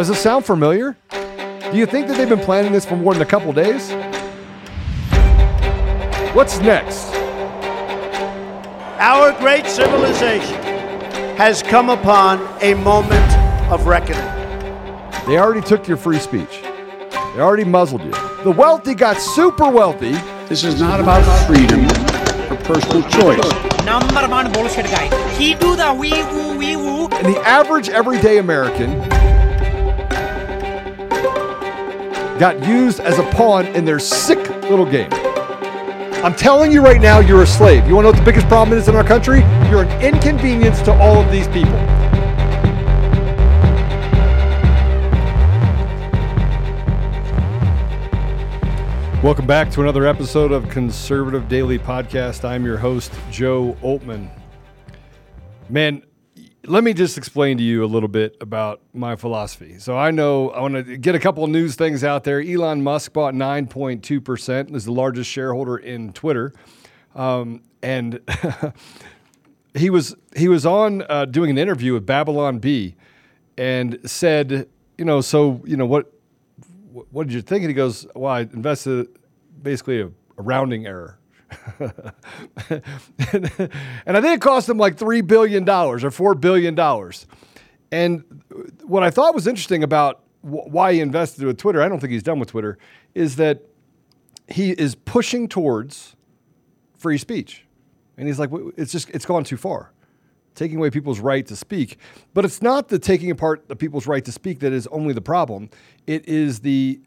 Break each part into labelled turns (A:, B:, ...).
A: Does it sound familiar? Do you think that they've been planning this for more than a couple days? What's next?
B: Our great civilization has come upon a moment of reckoning.
A: They already took your free speech. They already muzzled you. The wealthy got super wealthy.
C: This is not about freedom or personal choice.
D: Number one bullshit guy. He do the wee woo wee woo.
A: And the average everyday American got used as a pawn in their sick little game. I'm telling you right now, you're a slave. You want to know what the biggest problem is in our country? You're an inconvenience to all of these people. Welcome back to another episode of Conservative Daily Podcast. I'm your host, Joe Oltmann. Man, let me just explain to you a little bit about my philosophy. So I know I want to get a couple news things out there. Elon Musk bought 9.2%, is the largest shareholder in Twitter. Um, and he was he was on uh, doing an interview with Babylon Bee and said, you know, so, you know, what what did you think? And he goes, well, I invested basically a, a rounding error. and, I think it cost him like $3 billion or $4 billion. And what I thought was interesting about why he invested with Twitter, I don't think he's done with Twitter, is that he is pushing towards free speech. And he's like, it's just, it's gone too far taking away people's right to speak. But it's not the taking apart the people's right to speak that is only the problem. It is the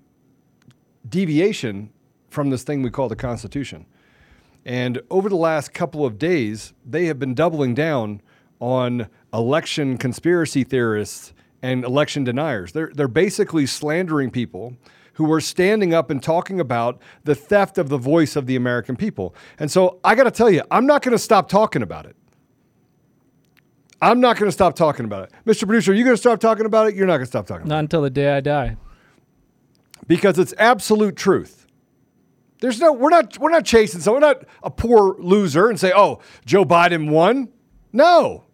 A: deviation from this thing we call the Constitution. And over the last couple of days, they have been doubling down on election conspiracy theorists and election deniers. They're, they're basically slandering people who are standing up and talking about the theft of the voice of the American people. And so I got to tell you, I'm not going to stop talking about it. I'm not going to stop talking about it. Mr. Producer, are you going to stop talking about it? You're not going to stop talking about it.
E: Not until the day I die.
A: Because it's absolute truth. There's no we're not we're not chasing someone. We're not a poor loser and say, "Oh, Joe Biden won." No.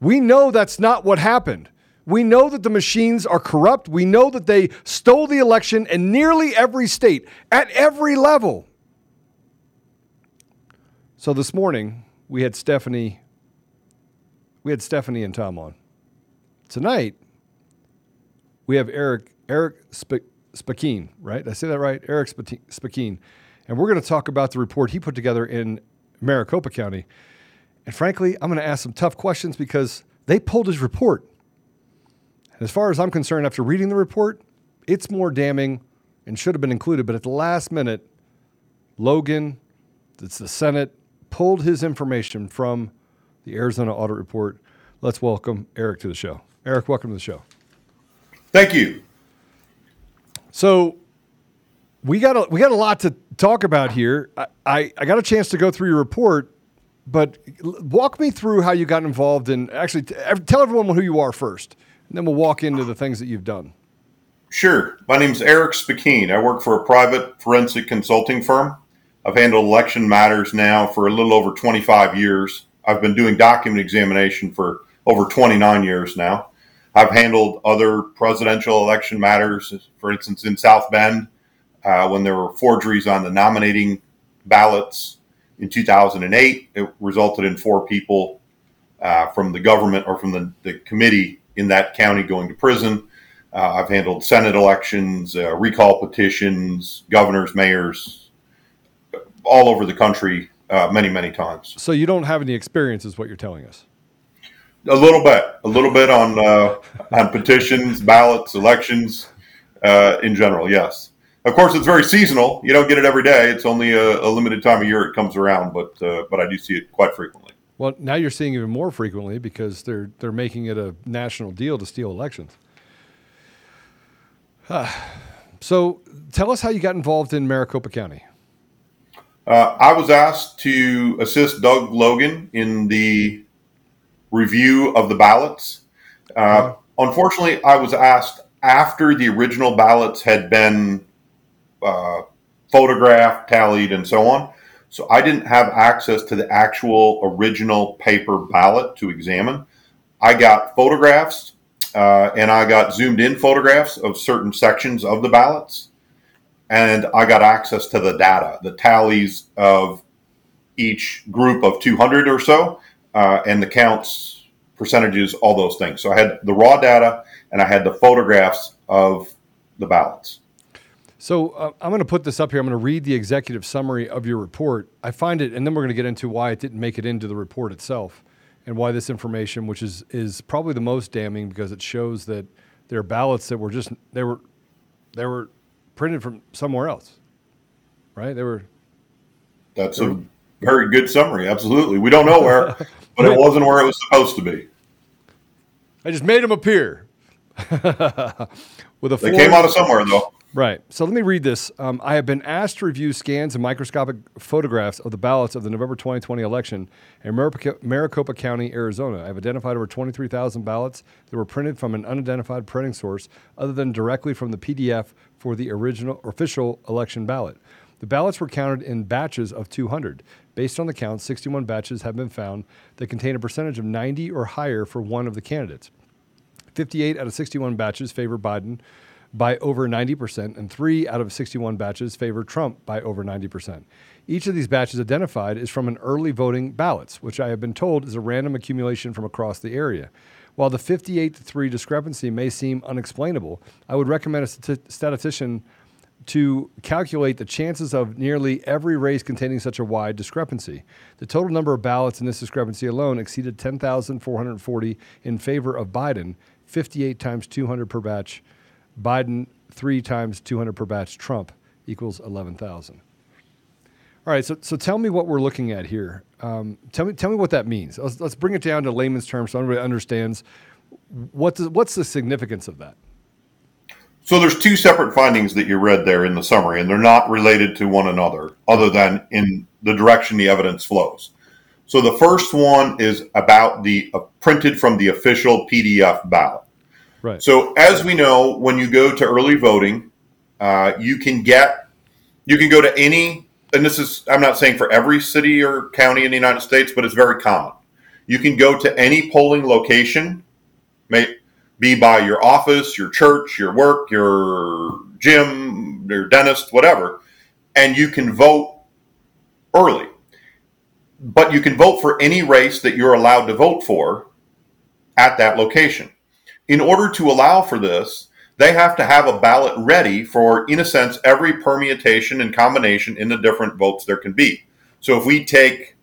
A: We know that's not what happened. We know that the machines are corrupt. We know that they stole the election in nearly every state at every level. So this morning, we had Stephanie we had Stephanie and Tom on. Tonight, we have Erich Erich Speckin, right? Did I say that right? Erich Speckin. And we're going to talk about the report he put together in Maricopa County. And frankly, I'm going to ask some tough questions because they pulled his report. And as far as I'm concerned, after reading the report, it's more damning and should have been included. But at the last minute, Logan, it's the Senate, pulled his information from the Arizona Audit Report. Let's welcome Erich to the show. Erich, welcome to the show.
F: Thank you.
A: So we got a, we got a lot to talk about here. I, I, I got a chance to go through your report, but walk me through how you got involved in actually tell everyone who you are first, and then we'll walk into the things that you've done.
F: Sure. My name is Erich Speckin. I work for a private forensic consulting firm. I've handled election matters now for a little over 25 years. I've been doing document examination for over 29 years now. I've handled other presidential election matters, for instance, in South Bend, uh, when there were forgeries on the nominating ballots in 2008. It resulted in four people uh, from the government or from the, the, committee in that county going to prison. Uh, I've handled Senate elections, uh, recall petitions, governors, mayors, all over the country uh, many, many times.
A: So you don't have any experience, is what you're telling us.
F: A little bit, a little bit on uh, on petitions, ballots, elections, uh, in general. Yes, of course, it's very seasonal. You don't get it every day. It's only a, a limited time of year it comes around, but uh, but I do see it quite frequently.
A: Well, now you're seeing even more frequently because they're they're making it a national deal to steal elections. so, tell us how you got involved in Maricopa County.
F: Uh, I was asked to assist Doug Logan in the review of the ballots. Uh, unfortunately, I was asked after the original ballots had been uh, photographed, tallied, and so on. So I didn't have access to the actual original paper ballot to examine. I got photographs, uh, and I got zoomed in photographs of certain sections of the ballots, and I got access to the data, the tallies of each group of 200 or so, uh, and the counts, percentages, all those things. So I had the raw data and I had the photographs of the ballots.
A: So uh, I'm going to put this up here. I'm going to read the executive summary of your report. I find it, and then we're going to get into why it didn't make it into the report itself, and why this information, which is is probably the most damning because it shows that there are ballots that were just they were they were printed from somewhere else, right? They were.
F: That's a very good summary. Absolutely, we don't know where, but it wasn't where it was supposed to be.
A: I just made them appear. With a
F: They came out of somewhere though.
A: Right. So let me read this. Um, I have been asked to review scans and microscopic photographs of the ballots of the November 2020 election in Maricopa, Maricopa County, Arizona. I have identified over 23,000 ballots that were printed from an unidentified printing source other than directly from the PDF for the original official election ballot. The ballots were counted in batches of 200. Based on the count, 61 batches have been found that contain a percentage of 90 or higher for one of the candidates. 58 out of 61 batches favor Biden by over 90%, and three out of 61 batches favor Trump by over 90%. Each of these batches identified is from an early voting ballots, which I have been told is a random accumulation from across the area. While the 58 to 3 discrepancy may seem unexplainable, I would recommend a statistician to calculate the chances of nearly every race containing such a wide discrepancy. The total number of ballots in this discrepancy alone exceeded 10,440 in favor of Biden, 58 times 200 per batch. Biden, three times 200 per batch. Trump equals 11,000. All right, so, so tell me what we're looking at here. Um, tell, me, tell me what that means. Let's, let's bring it down to layman's terms so everybody understands what does, what's the significance of that.
F: So there's two separate findings that you read there in the summary, and they're not related to one another, other than in the direction the evidence flows. So the first one is about the uh, printed from the official PDF ballot.
A: Right.
F: So as we know, when you go to early voting, uh, you can get you can go to any, and this is I'm not saying for every city or county in the United States, but it's very common. You can go to any polling location, may be by your office, your church, your work, your gym, your dentist, whatever, and you can vote early. But you can vote for any race that you're allowed to vote for at that location. In order to allow for this, they have to have a ballot ready for, in a sense, every permutation and combination in the different votes there can be. So if we take,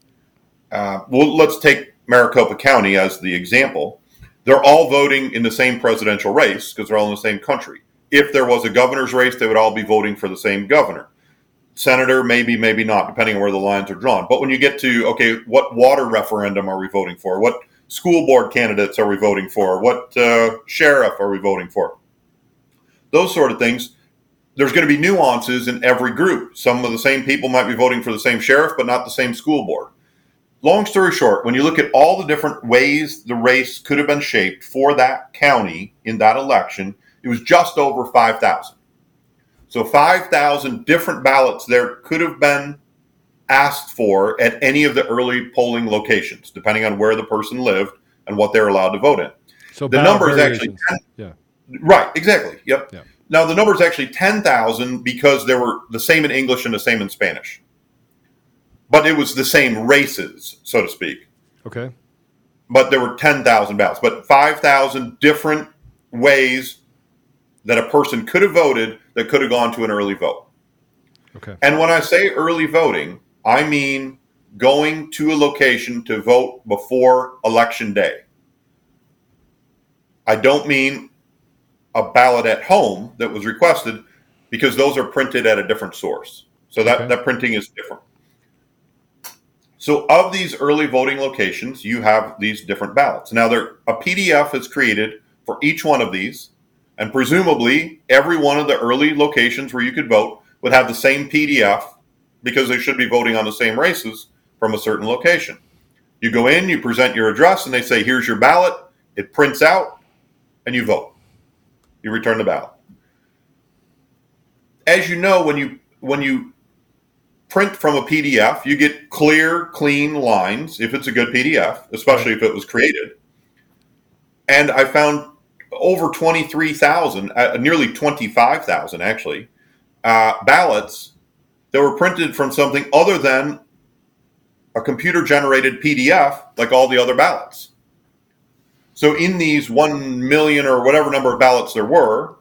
F: uh, well, let's take Maricopa County as the example. They're all voting in the same presidential race because they're all in the same country. If there was a governor's race, they would all be voting for the same governor. Senator, maybe, maybe not, depending on where the lines are drawn. But when you get to, okay, what water referendum are we voting for? What school board candidates are we voting for? What uh, sheriff are we voting for? Those sort of things. There's going to be nuances in every group. Some of the same people might be voting for the same sheriff, but not the same school board. Long story short, when you look at all the different ways the race could have been shaped for that county in that election, it was just over 5,000. So 5,000 different ballots there could have been asked for at any of the early polling locations, depending on where the person lived and what they're allowed to vote in.
A: So
F: The number is actually
A: variations. yeah.
F: Right, exactly. Yep.
A: Yeah.
F: Now the number is actually 10,000 because there were the same in English and the same in Spanish. But it was the same races, so to speak.
A: Okay.
F: But there were 10,000 ballots, but 5,000 different ways that a person could have voted that could have gone to an early vote.
A: Okay.
F: And when I say early voting, I mean going to a location to vote before election day. I don't mean a ballot at home that was requested because those are printed at a different source. So that,
A: Okay.
F: that printing is different. So of these early voting locations, you have these different ballots. Now there a PDF is created for each one of these, and presumably every one of the early locations where you could vote would have the same PDF because they should be voting on the same races from a certain location. You go in, you present your address, and they say, "Here's your ballot." It prints out, and you vote. You return the ballot. As you know, when you when you print from a PDF, you get clear, clean lines if it's a good PDF, especially if it was created. And I found over 23,000, uh, nearly 25,000 actually, uh, ballots that were printed from something other than a computer generated PDF like all the other ballots. So in these 1 million or whatever number of ballots there were,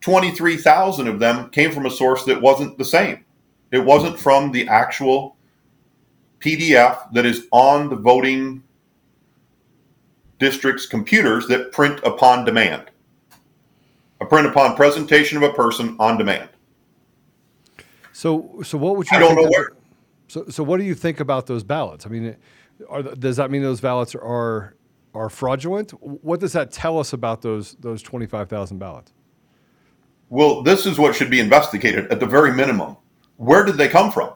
F: 23,000 of them came from a source that wasn't the same. It wasn't from the actual PDF that is on the voting district's computers that print upon demand. A print upon presentation of a person on demand.
A: So, so what would you?
F: I don't know where.
A: so, so what do you think about those ballots? I mean, are, does that mean those ballots are are fraudulent? What does that tell us about those those twenty five thousand ballots?
F: Well, this is what should be investigated at the very minimum. Where did they come from?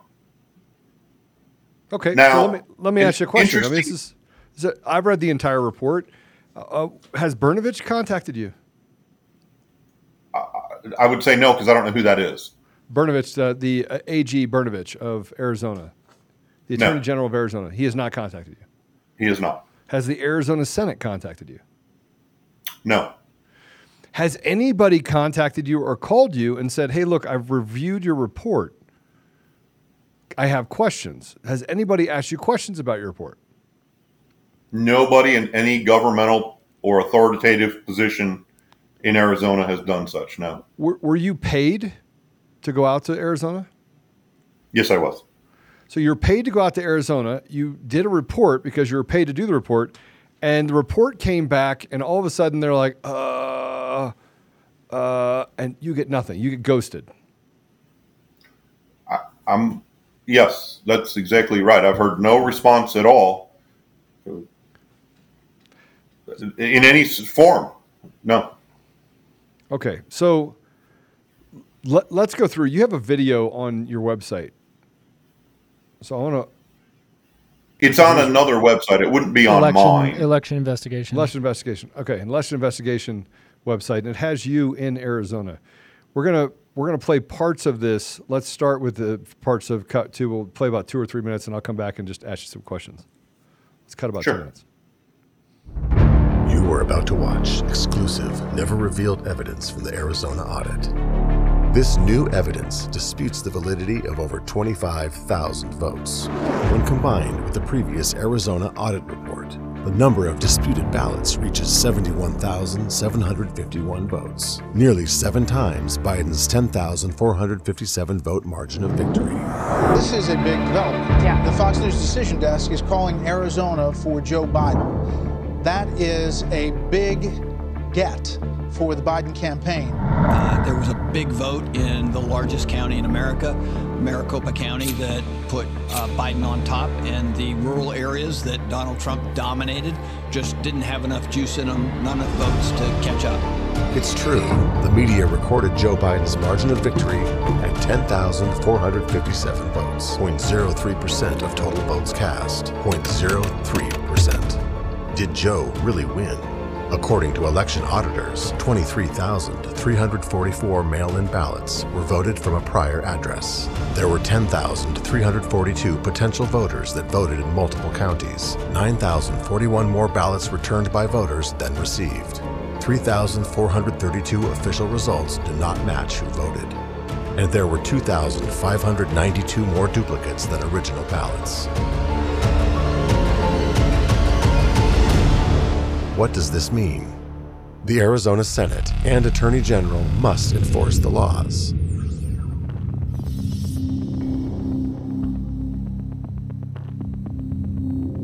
A: Okay,
F: Now,
A: so let me let me ask you a question. I mean, this is, is it, I've read the entire report. Uh, uh, has Brnovich contacted you?
F: I would say no because I don't know who that is.
A: Brnovich, uh, the uh, AG Brnovich of Arizona, the
F: No.
A: Attorney General of Arizona. He has not contacted you.
F: He has not.
A: Has the Arizona Senate contacted you?
F: No.
A: Has anybody contacted you or called you and said, "Hey, look, I've reviewed your report. I have questions." Has anybody asked you questions about your report?
F: Nobody in any governmental or authoritative position in Arizona has done such. No.
A: Were, were you paid to go out to Arizona?
F: Yes, I was.
A: So you're paid to go out to Arizona. You did a report because you were paid to do the report, and the report came back, and all of a sudden they're like, "Uh, uh," and you get nothing. You get ghosted.
F: I'm yes, that's exactly right. I've heard no response at all in any form. No.
A: Okay, so let, let's go through. You have a video on your website. So I want to
F: It's on another website. It wouldn't be on
E: election
F: mine.
E: election investigation.
A: election investigation. Okay, an election investigation website, and it has you in Arizona. We're gonna we're gonna play parts of this. Let's start with the parts of cut two. We'll play about two or three minutes, and I'll come back and just ask you some questions. Let's cut about
F: Sure.
A: two minutes.
G: You are about to watch exclusive, never revealed evidence from the Arizona audit. This new evidence disputes the validity of over 25,000 votes. When combined with the previous Arizona audit report, the number of disputed ballots reaches 71,751 votes, nearly seven times Biden's 10,457 vote margin of victory.
H: This is a big development.
I: Yeah.
H: The Fox News Decision Desk is calling Arizona for Joe Biden. That is a big get for the Biden campaign.
J: Uh, there was a big vote in the largest county in America, Maricopa County, that put uh, Biden on top, and the rural areas that Donald Trump dominated just didn't have enough juice in them, not enough votes to catch up.
G: It's true, the media recorded Joe Biden's margin of victory at 10,457 votes, 0.03% of total votes cast, 0.03%. Did Joe really win? According to election auditors, 23,344 mail in ballots were voted from a prior address. There were 10,342 potential voters that voted in multiple counties, 9,041 more ballots returned by voters than received. 3,432 official results did not match who voted. And there were 2,592 more duplicates than original ballots. What does this mean? The Arizona Senate and Attorney General must enforce the laws.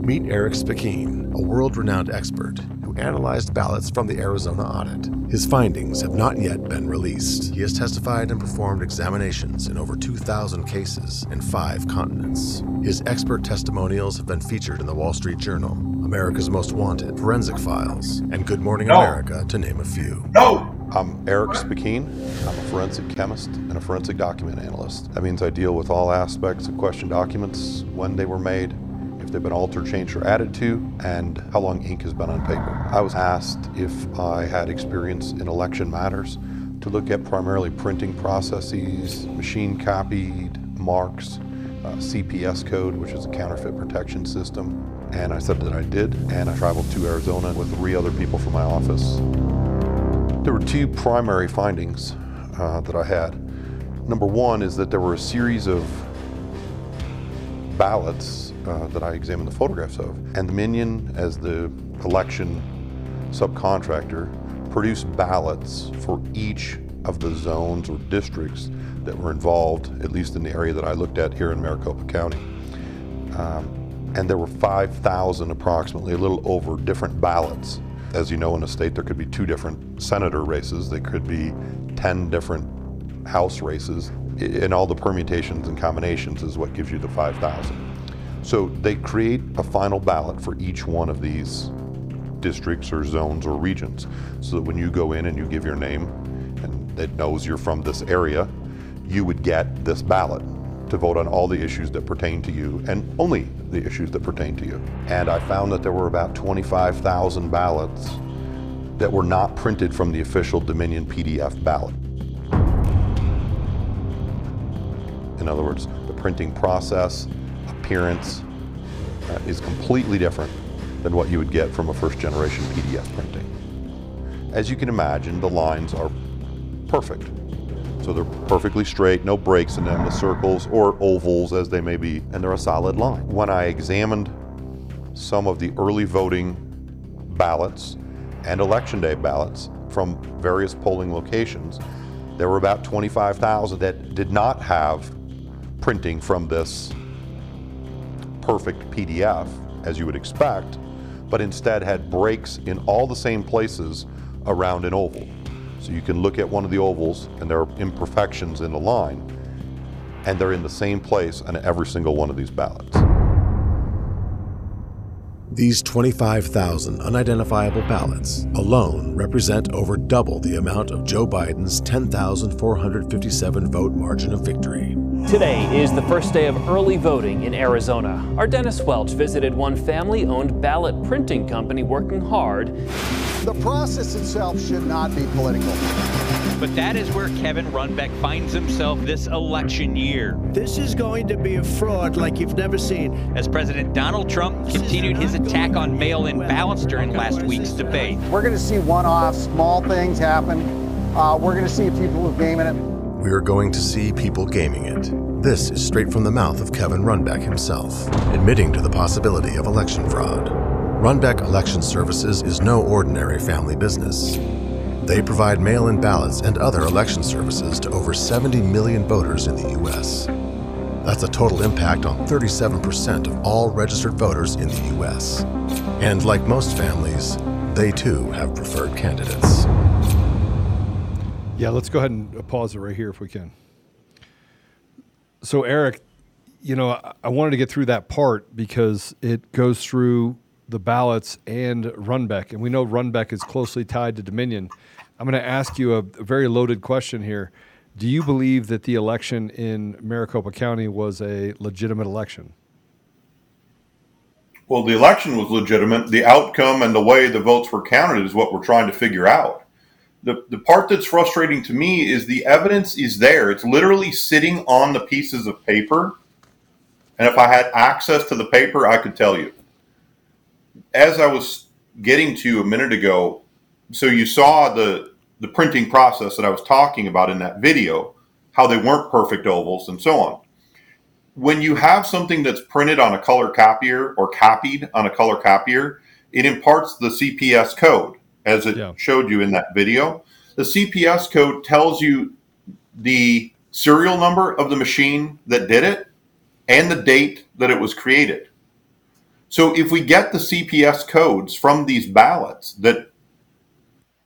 G: Meet Erich Speckin, a world renowned expert who analyzed ballots from the Arizona audit. His findings have not yet been released. He has testified and performed examinations in over 2,000 cases in five continents. His expert testimonials have been featured in the Wall Street Journal, America's Most Wanted, Forensic Files, and Good Morning
F: No.
G: America, to name a few.
F: No.
K: I'm Erich Speckin. I'm a forensic chemist and a forensic document analyst. That means I deal with all aspects of question documents, when they were made, if they've been altered, changed, or added to, and how long ink has been on paper. I was asked if I had experience in election matters to look at primarily printing processes, machine copied marks, uh, CPS code, which is a counterfeit protection system. And I said that I did, and I traveled to Arizona with three other people from my office. There were two primary findings uh, that I had. Number one is that there were a series of ballots uh, that I examined the photographs of, and Dominion, as the election subcontractor, produced ballots for each of the zones or districts that were involved, at least in the area that I looked at here in Maricopa County. Um, and there were 5,000 approximately, a little over, different ballots. As you know, in a state, there could be two different senator races, there could be 10 different House races, and all the permutations and combinations is what gives you the 5,000. So they create a final ballot for each one of these districts or zones or regions so that when you go in and you give your name and it knows you're from this area, you would get this ballot to vote on all the issues that pertain to you and only the issues that pertain to you. And I found that there were about 25,000 ballots that were not printed from the official Dominion PDF ballot. In other words, the printing process, appearance uh, is completely different than what you would get from a first generation PDF printing. As you can imagine, the lines are perfect. So they're perfectly straight, no breaks in them, the circles or ovals as they may be, and they're a solid line. When I examined some of the early voting ballots and election day ballots from various polling locations, there were about 25,000 that did not have printing from this perfect PDF, as you would expect, but instead had breaks in all the same places around an oval. So you can look at one of the ovals and there are imperfections in the line, and they're in the same place on every single one of these ballots.
G: These 25,000 unidentifiable ballots alone represent over double the amount of Joe Biden's 10,457 vote margin of victory.
E: Today is the first day of early voting in Arizona. Our Dennis Welch visited one family owned ballot printing company working hard.
H: The process itself should not be political.
D: But that is where Kevin Runbeck finds himself this election year.
B: This is going to be a fraud like you've never seen.
D: As President Donald Trump continued his attack on mail in ballots during last week's debate.
H: We're going to see one off small things happen. Uh, we're going to see people gaming it.
G: We are going to see people gaming it. This is straight from the mouth of Kevin Runbeck himself, admitting to the possibility of election fraud. Runbeck Election Services is no ordinary family business. They provide mail in ballots and other election services to over 70 million voters in the U.S. That's a total impact on 37% of all registered voters in the U.S. And like most families, they too have preferred candidates.
A: Yeah, let's go ahead and pause it right here if we can. So, Erich, you know, I, wanted to get through that part because it goes through the ballots and Runbeck, and we know Runbeck is closely tied to Dominion. I'm going to ask you a very loaded question here. Do you believe that the election in Maricopa County was a legitimate election?
F: Well, the election was legitimate. The outcome and the way the votes were counted is what we're trying to figure out. The, the part that's frustrating to me is the evidence is there. It's literally sitting on the pieces of paper. And if I had access to the paper, I could tell you. As I was getting to a minute ago, so you saw the the printing process that I was talking about in that video, how they weren't perfect ovals and so on. When you have something that's printed on a color copier or copied on a color copier, it imparts the CPS code as it yeah. showed you in that video. The CPS code tells you the serial number of the machine that did it and the date that it was created. So if we get the CPS codes from these ballots that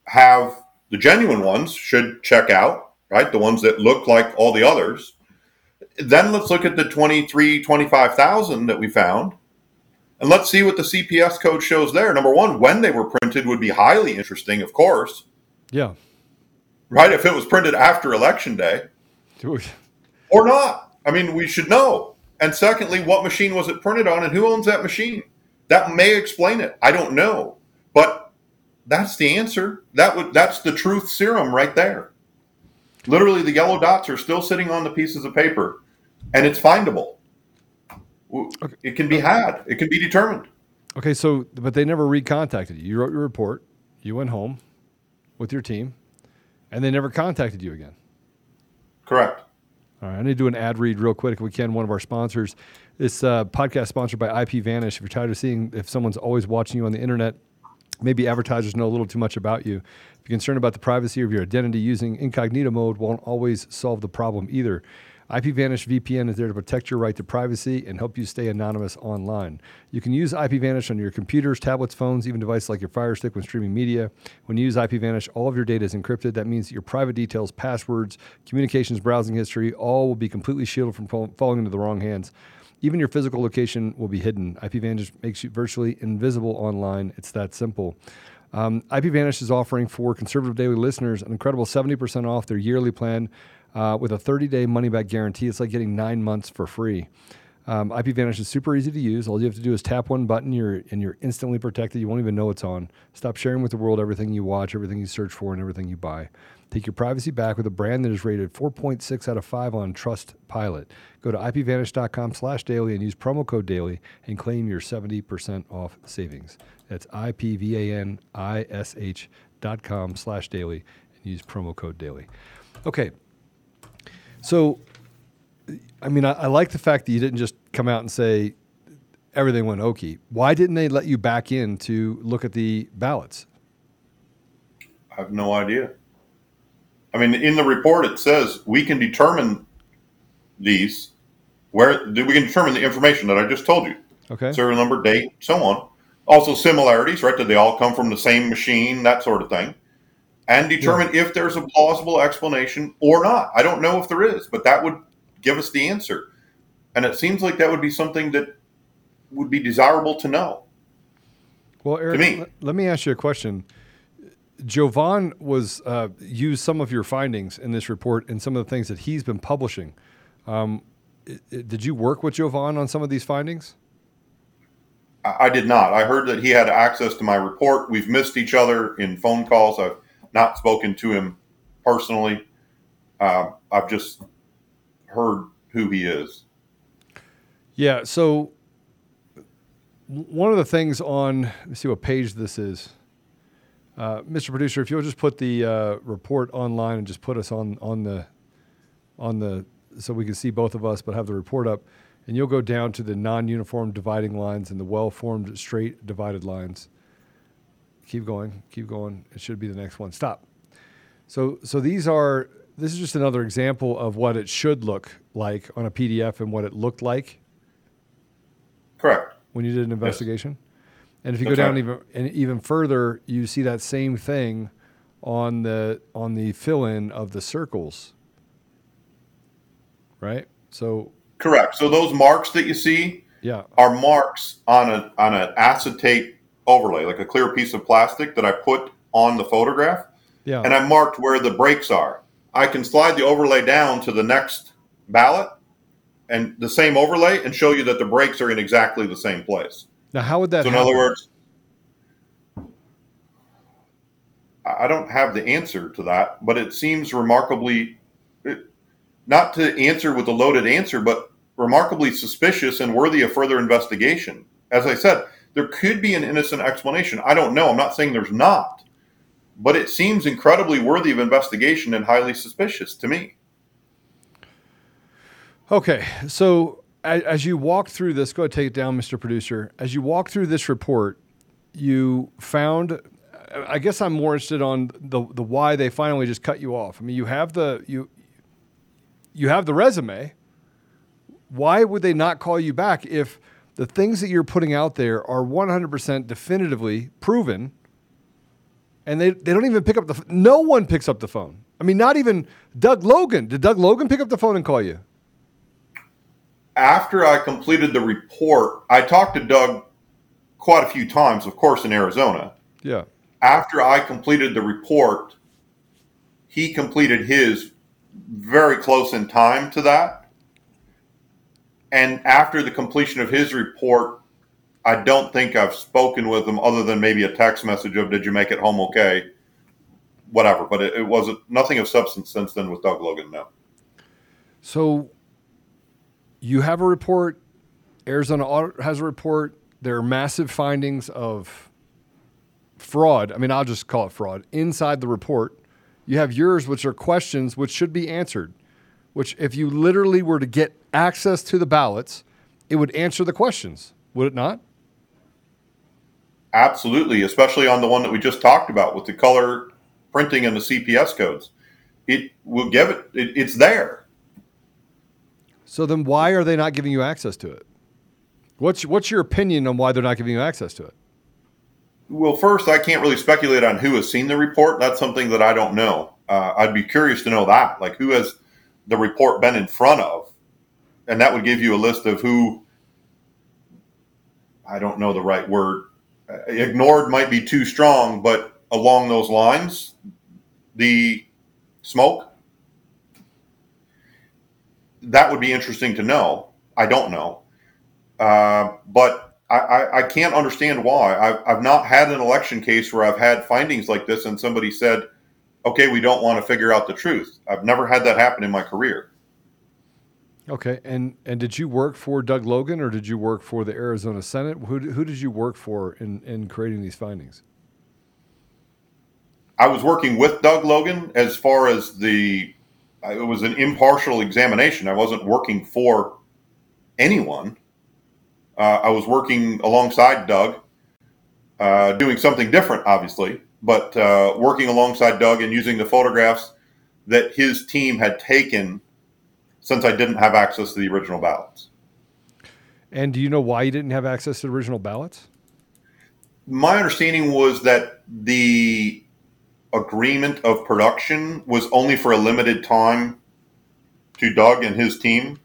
F: have the genuine ones should check out, right? The ones that look like all the others. Then let's look at the 23, 25,000 that we found. And let's see what the CPS code shows there. Number one, when they were printed would be highly interesting, of course.
A: Yeah.
F: Right? If it was printed after election day or not. I mean, we should know. And secondly, what machine was it printed on and who owns that machine? That may explain it. I don't know. But that's the answer. That would that's the truth serum right there. Literally, the yellow dots are still sitting on the pieces of paper, and it's findable. Okay. It can be had. It can be determined.
A: Okay, so but they never recontacted you. You wrote your report. You went home with your team. and they never contacted you again.
F: Correct.
A: All right, I need to do an ad read real quick if we can. One of our sponsors, this uh, podcast sponsored by IP Vanish. If you're tired of seeing if someone's always watching you on the internet, maybe advertisers know a little too much about you. If you're concerned about the privacy of your identity, using incognito mode won't always solve the problem either. IPVanish VPN is there to protect your right to privacy and help you stay anonymous online. You can use IPVanish on your computers, tablets, phones, even devices like your Fire Stick when streaming media. When you use IPVanish, all of your data is encrypted. That means your private details, passwords, communications, browsing history, all will be completely shielded from falling into the wrong hands. Even your physical location will be hidden. IPVanish makes you virtually invisible online. It's that simple. Um, IPVanish is offering for conservative daily listeners an incredible 70% off their yearly plan uh, with a 30 day money back guarantee. It's like getting nine months for free. Um, IPVanish is super easy to use. All you have to do is tap one button, you're, and you're instantly protected. You won't even know it's on. Stop sharing with the world everything you watch, everything you search for, and everything you buy. Take your privacy back with a brand that is rated 4.6 out of 5 on Trustpilot. Go to ipvanish.com slash daily and use promo code daily and claim your 70% off savings. That's I-P-V-A-N-I-S-H dot com slash daily and use promo code daily. Okay, so, I mean, I, I, like the fact that you didn't just come out and say everything went okie. Why didn't they let you back in to look at the ballots?
F: I have no idea. I mean, in the report it says we can determine these where do we can determine the information that I just told you.
A: Okay.
F: Serial number, date, so on. Also similarities, right? Did they all come from the same machine? That sort of thing and determine yeah. if there's a plausible explanation or not. I don't know if there is, but that would give us the answer. And it seems like that would be something that would be desirable to know.
A: Well, Erich, me. let me ask you a question. Jovan was uh, used some of your findings in this report and some of the things that he's been publishing. Um, it, it, did you work with Jovan on some of these findings?
F: I, I did not. I heard that he had access to my report. We've missed each other in phone calls. I've not spoken to him personally. Uh, I've just heard who he is.
A: Yeah. So one of the things on let's see what page this is. Uh, Mr. Producer, if you'll just put the uh, report online and just put us on on the on the so we can see both of us, but have the report up, and you'll go down to the non-uniform dividing lines and the well-formed straight divided lines. Keep going. Keep going. It should be the next one. Stop. So, so these are. This is just another example of what it should look like on a PDF and what it looked like.
F: Correct.
A: When you did an investigation, yes. and if you That's go down right. even and even further, you see that same thing on the on the fill-in of the circles. Right. So.
F: Correct. So those marks that you see,
A: yeah,
F: are marks on a on an acetate overlay, like a clear piece of plastic that I put on the photograph.
A: Yeah.
F: And I marked where the breaks are. I can slide the overlay down to the next ballot and the same overlay and show you that the breaks are in exactly the same place.
A: Now, how would that?
F: So, in
A: happen?
F: other words, I don't have the answer to that, but it seems remarkably not to answer with a loaded answer, but remarkably suspicious and worthy of further investigation. As I said, there could be an innocent explanation. I don't know. I'm not saying there's not, but it seems incredibly worthy of investigation and highly suspicious to me.
A: Okay, so as you walk through this, go ahead take it down, Mr. Producer. As you walk through this report, you found. I guess I'm more interested on the the why they finally just cut you off. I mean, you have the you you have the resume. Why would they not call you back if the things that you're putting out there are 100% definitively proven and they, they don't even pick up the no one picks up the phone. I mean not even doug logan. Did doug logan pick up the phone and call you?
F: After i completed the report i talked to doug quite a few times of course in arizona.
A: Yeah.
F: After i completed the report he completed his very close in time to that and after the completion of his report, I don't think I've spoken with him other than maybe a text message of "Did you make it home okay?" Whatever, but it, it wasn't nothing of substance since then with Doug Logan. No.
A: So you have a report. Arizona Audit has a report. There are massive findings of fraud. I mean, I'll just call it fraud inside the report. You have yours, which are questions which should be answered. Which, if you literally were to get access to the ballots, it would answer the questions, would it not?
F: Absolutely, especially on the one that we just talked about with the color printing and the CPS codes. It will give it, it it's there.
A: So then why are they not giving you access to it? What's what's your opinion on why they're not giving you access to it?
F: Well, first, I can't really speculate on who has seen the report. That's something that I don't know. Uh, I'd be curious to know that, like who has the report been in front of, and that would give you a list of who. I don't know the right word. Uh, ignored might be too strong, but along those lines, the smoke. That would be interesting to know. I don't know, uh, but I, I, I, can't understand why. I've, I've not had an election case where I've had findings like this, and somebody said, "Okay, we don't want to figure out the truth." I've never had that happen in my career.
A: Okay, and and did you work for Doug Logan or did you work for the Arizona Senate? Who who did you work for in in creating these findings?
F: I was working with Doug Logan as far as the it was an impartial examination. I wasn't working for anyone. Uh, I was working alongside Doug, uh, doing something different, obviously, but uh, working alongside Doug and using the photographs that his team had taken since I didn't have access to the original ballots.
A: And do you know why you didn't have access to the original ballots?
F: My understanding was that the agreement of production was only for a limited time to Doug and his team.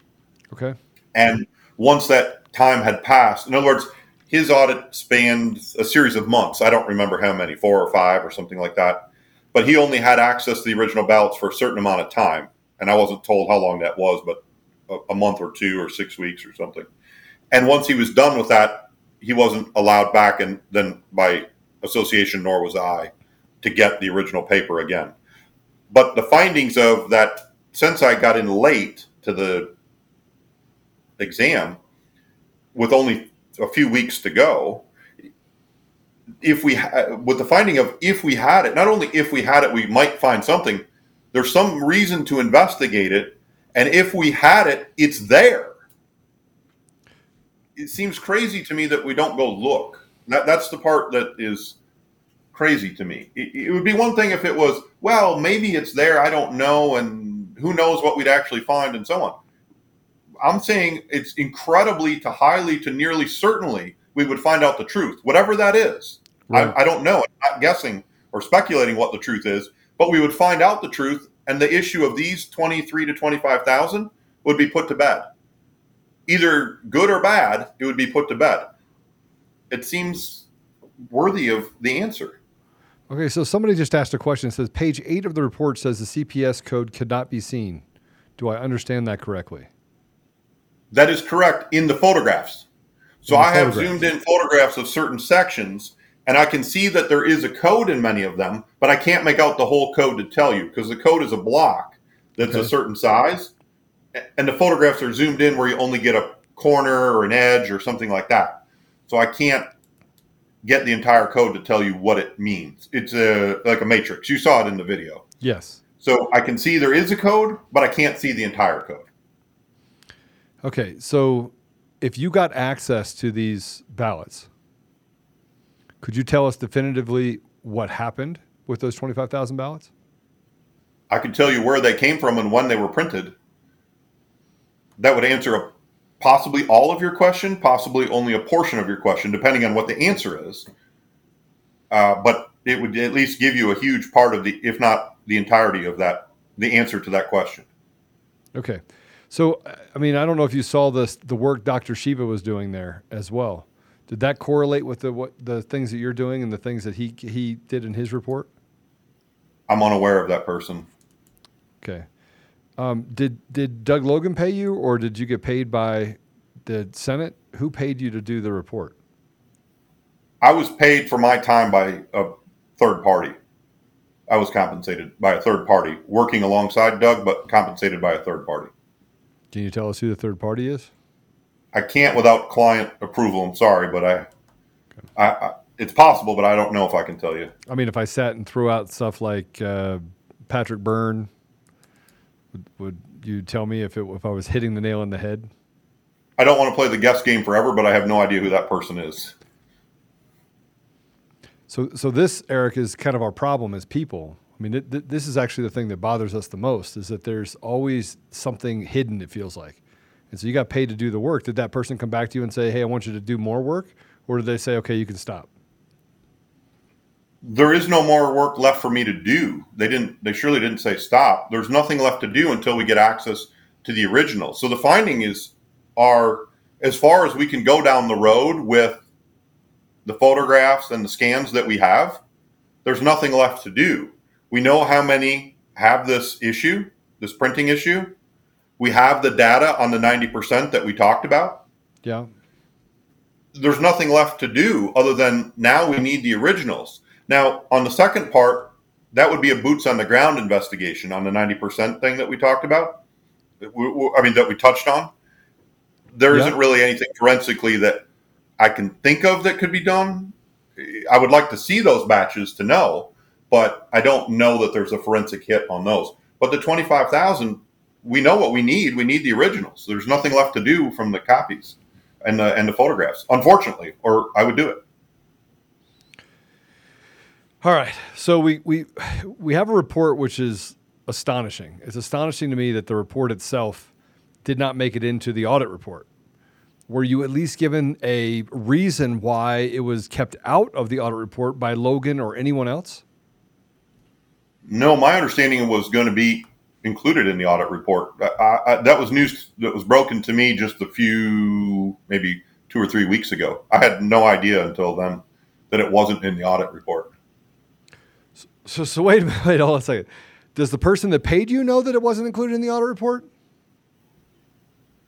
A: Okay.
F: And once that time had passed, in other words, his audit spanned a series of months. I don't remember how many, four or five or something like that. But he only had access to the original ballots for a certain amount of time. And I wasn't told how long that was, but a, a month or two or six weeks or something. And once he was done with that, he wasn't allowed back, and then by association, nor was I to get the original paper again. But the findings of that, since I got in late to the exam, with only a few weeks to go, if we ha- with the finding of if we had it, not only if we had it, we might find something. There's some reason to investigate it, and if we had it, it's there. It seems crazy to me that we don't go look. That, that's the part that is crazy to me. It, it, would be one thing if it was, well, maybe it's there, I don't know, and who knows what we'd actually find, and so on. I'm saying it's incredibly to highly to nearly certainly we would find out the truth, whatever that is. Right. I, I, don't know. I'm not guessing or speculating what the truth is, but we would find out the truth, and the issue of these 23 to 25,000 would be put to bed. Either good or bad, it would be put to bed. It seems worthy of the answer.
A: Okay, so somebody just asked a question. It says page eight of the report says the CPS code could not be seen. Do I understand that correctly?
F: That is correct in the photographs. So I have zoomed in photographs of certain sections, and I can see that there is a code in many of them, but I can't make out the whole code to tell you because the code is a block that's okay. a certain size, and the photographs are zoomed in where you only get a corner or an edge or something like that. So I can't get the entire code to tell you what it means. It's a like a matrix. You saw it in the video.
A: Yes.
F: So I can see there is a code, but I can't see the entire code.
A: Okay, so if you got access to these ballots, could you tell us definitively what happened with those 25,000 ballots?
F: I could tell you where they came from and when they were printed. That would answer a possibly all of your question, possibly only a portion of your question, depending on what the answer is. Uh, but it would at least give you a huge part of the, if not the entirety of that, the answer to that question.
A: Okay. So, I mean, I don't know if you saw this, the work Dr. Shiva was doing there as well. Did that correlate with the what the things that you're doing and the things that he he did in his report?
F: I'm unaware of that person.
A: Okay. Um, did did Doug Logan pay you, or did you get paid by the Senate? Who paid you to do the report?
F: I was paid for my time by a third party. I was compensated by a third party, working alongside Doug, but compensated by a third party.
A: Can you tell us who the third party is?
F: I can't without client approval. I'm sorry, but I, okay. I, I, it's possible, but I don't know if I can tell you.
A: I mean, if I sat and threw out stuff like uh, Patrick Byrne. Would, would you tell me if it, if I was hitting the nail on the head?
F: I don't want to play the guess game forever, but I have no idea who that person is.
A: So, so this Erich is kind of our problem as people. I mean, th- th- this is actually the thing that bothers us the most is that there's always something hidden. It feels like, and so you got paid to do the work. Did that person come back to you and say, "Hey, I want you to do more work," or did they say, "Okay, you can stop"?
F: There is no more work left for me to do. They didn't. They surely didn't say stop. There's nothing left to do until we get access to the original. So the finding is, are as far as we can go down the road with the photographs and the scans that we have. There's nothing left to do. We know how many have this issue, this printing issue. We have the data on the 90% that we talked about.
A: Yeah.
F: There's nothing left to do other than now we need the originals. Now, on the second part, that would be a boots on the ground investigation on the 90% thing that we talked about. I mean, that we touched on. There
A: Yeah.
F: not really anything forensically that I can think of that could be done. I would like to see those batches to know, but I don't know that there's a forensic hit on those. But the 25,000, we know what we need. We need the originals. There's nothing left to do from the copies and the, and the photographs, unfortunately, or I would do it.
A: All right. So we we we have a report which is astonishing. It's astonishing to me that the report itself did not make it into the audit report. Were you at least given a reason why it was kept out of the audit report by Logan or anyone else?
F: No, my understanding was going to be included in the audit report. I, I, that was news that was broken to me just a few, maybe two or three weeks ago. I had no idea until then that it wasn't in the audit report.
A: So so wait a minute, wait, hold on a second. Does the person that paid you know that it wasn't included in the audit report?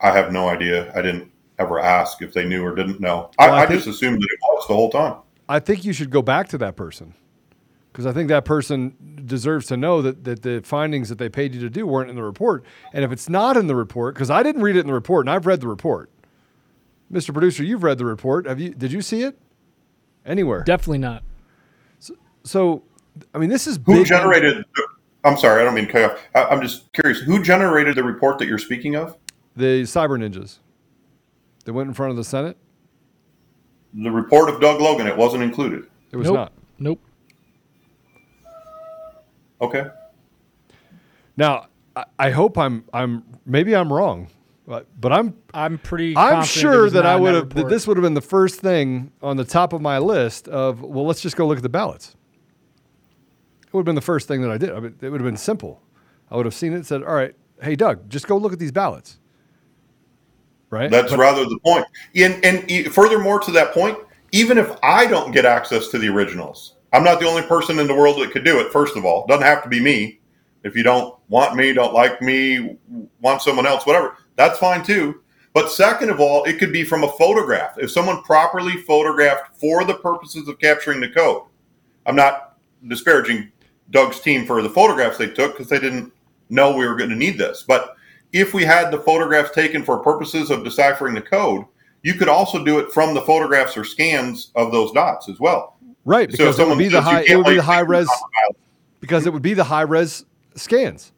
F: I have no idea. I didn't ever ask if they knew or didn't know. I,
A: I
F: I,
A: think-
F: just assumed that it was the whole time.
A: I think you should go back to that person because I think that person deserves to know that, that the findings that they paid you to do weren't in the report. And if it's not in the report, because I didn't read it in the report and I've read the report, Mr. Producer, you've read the report. Have you? Did you see it anywhere?
I: Definitely not.
A: So, I mean, this is
F: Who
A: big.
F: generated? I'm sorry, I don't mean to cut off. I, I'm just curious. Who generated the report that you're speaking of?
A: the cyber ninjas. They went in front of the Senate.
F: The report of Doug Logan. It wasn't included.
A: It was
I: nope.
A: not.
I: Nope.
F: Okay.
A: Now, I, I hope I'm I'm maybe I'm wrong, but, but I'm
I: I'm pretty.
A: I'm sure that I would have that this would have been the first thing on the top of my list of well, let's just go look at the ballots. It would have been the first thing that I did. I mean, it would have been simple. I would have seen it and said, "All right, hey Doug, just go look at these ballots." Right?
F: That's
A: But-
F: rather the point. And, and furthermore, to that point, even if I don't get access to the originals, I'm not the only person in the world that could do it. First of all, it doesn't have to be me. If you don't want me, don't like me, want someone else, whatever, that's fine too. But second of all, it could be from a photograph. If someone properly photographed for the purposes of capturing the code, I'm not disparaging Doug's team for the photographs they took because they didn't know we were going to need this. But if we had the photographs taken for purposes of deciphering the code, you could also do it from the photographs or scans of those dots as well.
A: Right
F: So
A: because it would be the high it would be the high res
F: on the ballot-
A: because it would be the high res scans.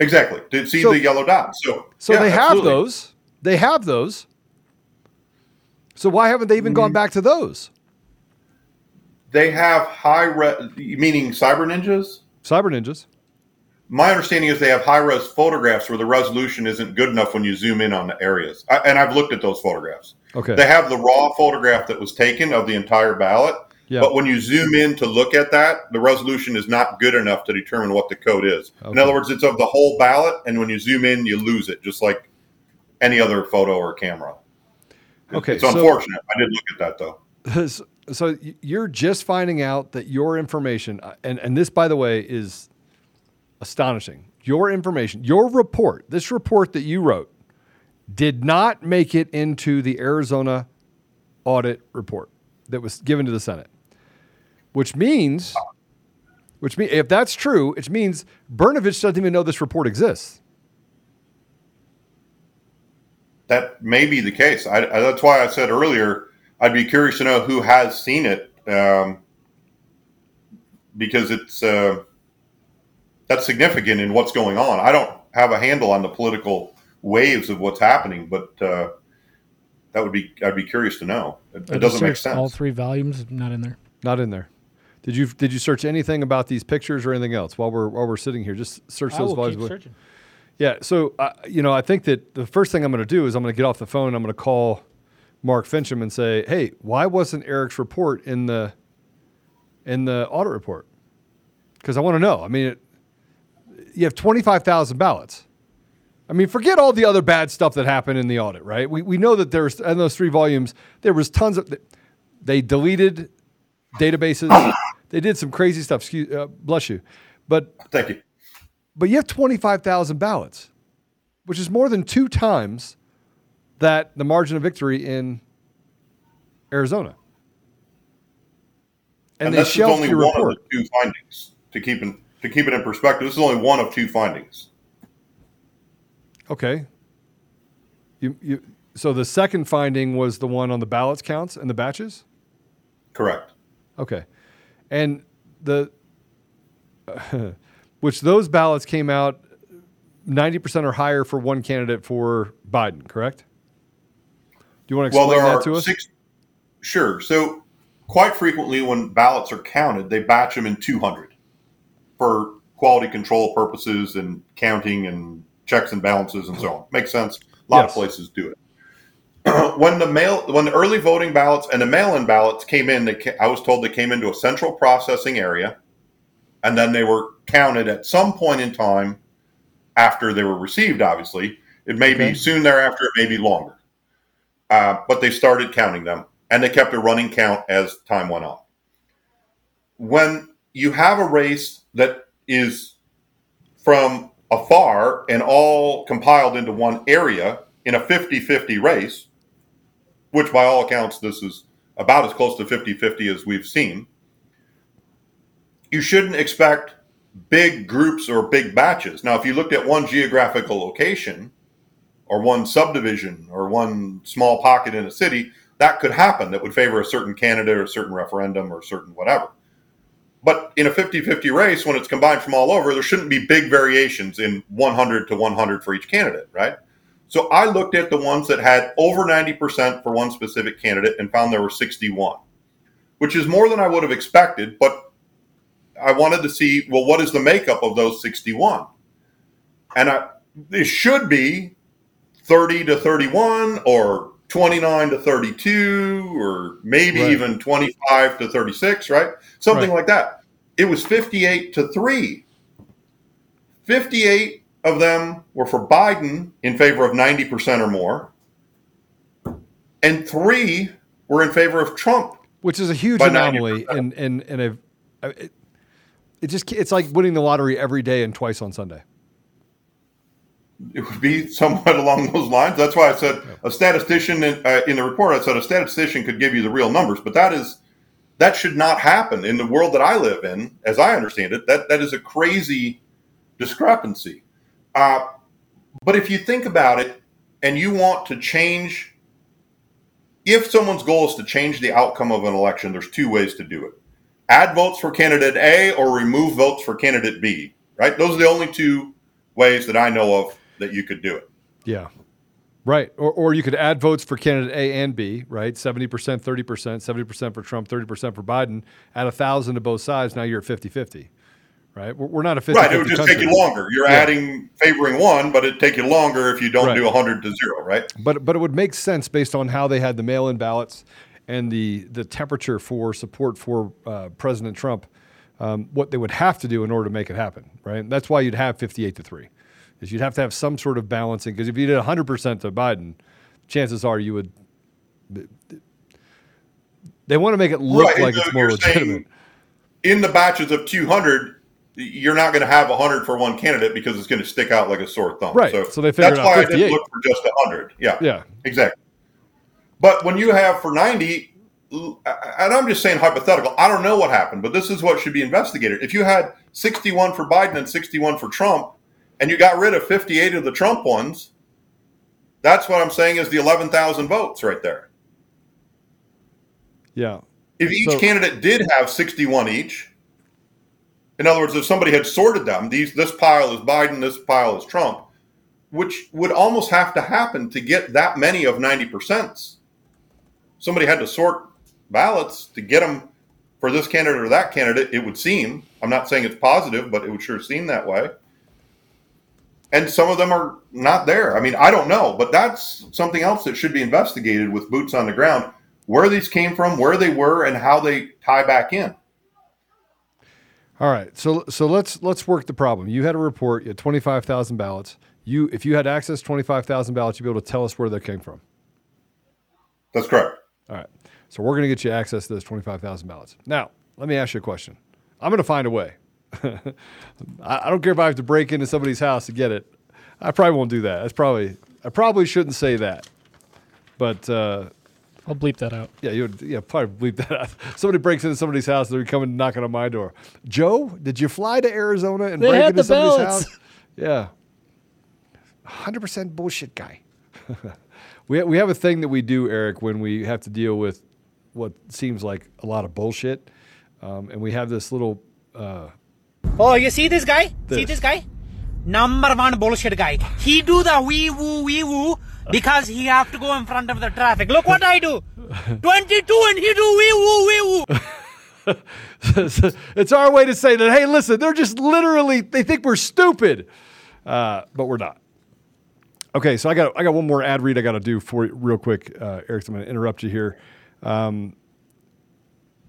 F: Exactly. To see
A: So-
F: the yellow dots. So,
A: So
F: yeah,
A: they have
F: absolutely.
A: those. They have those. So why haven't they even gone
F: Mm-hmm.
A: back to those?
F: They have high res, meaning cyber ninjas.
A: Cyber ninjas.
F: My understanding is they have high res photographs where the resolution isn't good enough when you zoom in on the areas. I, and I've looked at those photographs.
A: Okay.
F: They have the raw photograph that was taken of the entire ballot.
A: Yeah.
F: But when you zoom in to look at that, the resolution is not good enough to determine what the code is. In other words, it's of the whole ballot, and when you zoom in, you lose it, just like any other photo or camera.
A: Okay,
F: It's
A: so-
F: unfortunate. I did look at that though.
A: so so you're just finding out that your information uh, and and this by the way is astonishing. Your information, your report, this report that you wrote did not make it into the Arizona audit report that was given to the Senate. Which means which means if that's true, it means Brnovich doesn't even know this report exists.
F: That may be the case. I, I, that's why I said earlier I'd be curious to know who has seen it, um, because it's uh, that's significant in what's going on. I don't have a handle on the political waves of what's happening, but uh, that would be I'd be curious to know. It, it doesn't make sense.
I: All three volumes not in there.
A: Not in there. Did you did you search anything about these pictures or anything else while we're while we're sitting here? Just search
I: I
A: those
I: will
A: volumes.
I: keep searching.
A: Yeah. So uh, you know, I think that the first thing I'm going to do is I'm going to get off the phone. I'm going to call Mark Finchem and say, "Hey, why wasn't Erich's report in the in the audit report?" Because I want to know. I mean, it, you have 25,000 ballots. I mean, forget all the other bad stuff that happened in the audit, right? We, we know that there's in those three volumes there was tons of they deleted databases. They did some crazy stuff. Excuse, uh, bless you, but
F: thank you.
A: But you have 25,000 ballots, which is more than two times that the margin of victory in Arizona. And,
F: And,
A: they
F: this is only
A: your
F: one
A: report.
F: of the two findings to keep in to keep it in perspective. This is only one of two findings.
A: Okay. You, you, so the second finding was the one on the ballots counts and the batches?
F: Correct.
A: Okay. And the, which those ballots came out 90% or higher for one candidate for Biden, correct? Do you want to explain
F: there
A: that to us?
F: six. Sure. So, quite frequently, when ballots are counted, they batch them in 200 for quality control purposes and counting and checks and balances and so on. Makes sense. A lot
A: Yes.
F: of places do it. when the mail, when the early voting ballots and the mail-in ballots came in, they I was told they came into a central processing area, and then they were counted at some point in time after they were received. Obviously, it may
A: Okay.
F: be soon thereafter, it may be longer uh, but they started counting them and they kept a running count as time went on. When you have a race that is from afar and all compiled into one area in a 50 50 race, which by all accounts, this is about as close to 50 50 as we've seen, you shouldn't expect big groups or big batches. Now, if you looked at one geographical location, or one subdivision or one small pocket in a city, that could happen that would favor a certain candidate or a certain referendum or certain whatever. But in a 50 50 race, when it's combined from all over, there shouldn't be big variations in 100 to 100 for each candidate, right? So I looked at the ones that had over 90% for one specific candidate and found there were 61, which is more than I would have expected. But I wanted to see, well, what is the makeup of those 61? And I, it should be 30 to 31 or 29 to 32 or maybe
A: Right.
F: even 25 to 36 right something
A: Right.
F: like that it was 58 to 3 58 of them were for biden in favor of 90% or more and 3 were in favor of trump
A: which is a huge anomaly and and and a, it, it just it's like winning the lottery every day and twice on Sunday.
F: it would be somewhat along those lines. That's why I said a statistician in, uh, in the report. I said a statistician could give you the real numbers, but that is that should not happen in the world that I live in, as I understand it. That that is a crazy discrepancy. Uh, but if you think about it, and you want to change, if someone's goal is to change the outcome of an election, there's two ways to do it: add votes for candidate A or remove votes for candidate B. Right? Those are the only two ways that I know of that you could do it.
A: Yeah. Right. Or, or you could add votes for candidate A and B, right? 70%, 30%, 70% for Trump, 30% for Biden. Add a thousand to both sides. Now you're at 50 50, right? We're, not a 50
F: Right, it would just take you longer. You're
A: Yeah.
F: adding favoring one, but it'd take you longer if you don't
A: Right.
F: do 100 to 0, right?
A: But but it would make sense based on how they had the mail-in ballots and the the temperature for support for uh, President Trump, um, what they would have to do in order to make it happen, right? That's why you'd have 58 to three, is you'd have to have some sort of balancing because if you did 100 percent to Biden, chances are you would. They want to make it look
F: Right,
A: like
F: so
A: it's more
F: you're saying
A: legitimate.
F: In the batches of 200, you're not going to have 100 for one candidate because it's going to stick out like a sore thumb.
A: Right, so they figured
F: that's
A: out
F: why I
A: 58.
F: didn't look for just 100. Yeah,
A: Yeah.
F: exactly. But when you have for 90, and I'm just saying hypothetical, I don't know what happened, but this is what should be investigated. If you had 61 for Biden and 61 for Trump, and you got rid of 58 of the Trump ones, that's what I'm saying is the 11,000 votes right there.
A: Yeah.
F: If each
A: So-
F: candidate did have 61 each, In other words, if somebody had sorted them, these this pile is Biden, this pile is Trump, which would almost have to happen to get that many of 90%. Somebody had to sort ballots to get them for this candidate or that candidate, it would seem. I'm not saying it's positive, but it would sure seem that way. And some of them are not there. I mean, I don't know, but that's something else that should be investigated with boots on the ground where these came from, where they were, and how they tie back in.
A: All right, so so let's let's work the problem. You had a report. You had twenty five thousand ballots. You, if you had access to twenty five thousand ballots, you'd be able to tell us where they came from.
F: That's correct.
A: All right, so we're going to get you access to those twenty five thousand ballots. Now, let me ask you a question. I'm going to find a way. I don't care if I have to break into somebody's house to get it. I probably won't do that. That's probably I probably shouldn't say that. But uh,
I: I'll bleep that out.
A: Yeah, you would, yeah, probably bleep that out. Somebody breaks into somebody's house, and they're coming knocking on my door. Joe, did you fly to Arizona and
I: They
A: break into somebody's
I: ballots.
A: house? Yeah. 100% bullshit guy. we, we have a thing that we do, Erich, when we have to deal with what seems like a lot of bullshit. Um, and we have this little. Uh,
L: Oh, you see this guy? See
A: This.
L: this guy? Number one bullshit guy. He do the wee woo wee woo because he have to go in front of the traffic. Look what I do. 22 and he do wee woo wee woo.
A: it's our way to say that, hey, listen, they're just literally, they think we're stupid, uh, but we're not. Okay, so I got I got one more ad read I got to do for you real quick, uh, Erich. I'm going to interrupt you here. Um,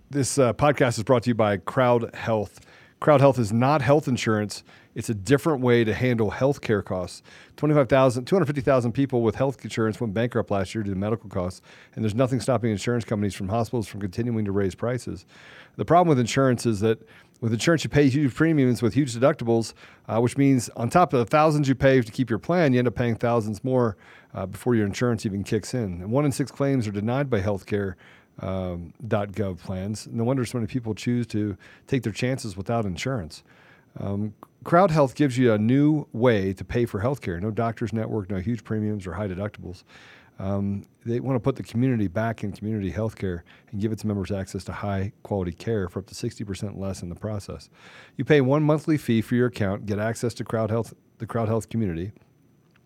A: this uh, podcast is brought to you by Crowd Health. Crowd Health is not health insurance. It's a different way to handle health care costs. 25,000, 250,000 people with health insurance went bankrupt last year due to medical costs, and there's nothing stopping insurance companies from hospitals from continuing to raise prices. The problem with insurance is that with insurance, you pay huge premiums with huge deductibles, uh, which means on top of the thousands you pay to keep your plan, you end up paying thousands more uh, before your insurance even kicks in. And one in six claims are denied by healthcare um, .gov plans. No wonder so many people choose to take their chances without insurance. Um, Crowd Health gives you a new way to pay for healthcare. No doctors network, no huge premiums or high deductibles. Um, they want to put the community back in community healthcare and give its members access to high quality care for up to 60% less in the process. You pay one monthly fee for your account, get access to Crowd Health, the Crowd Health community.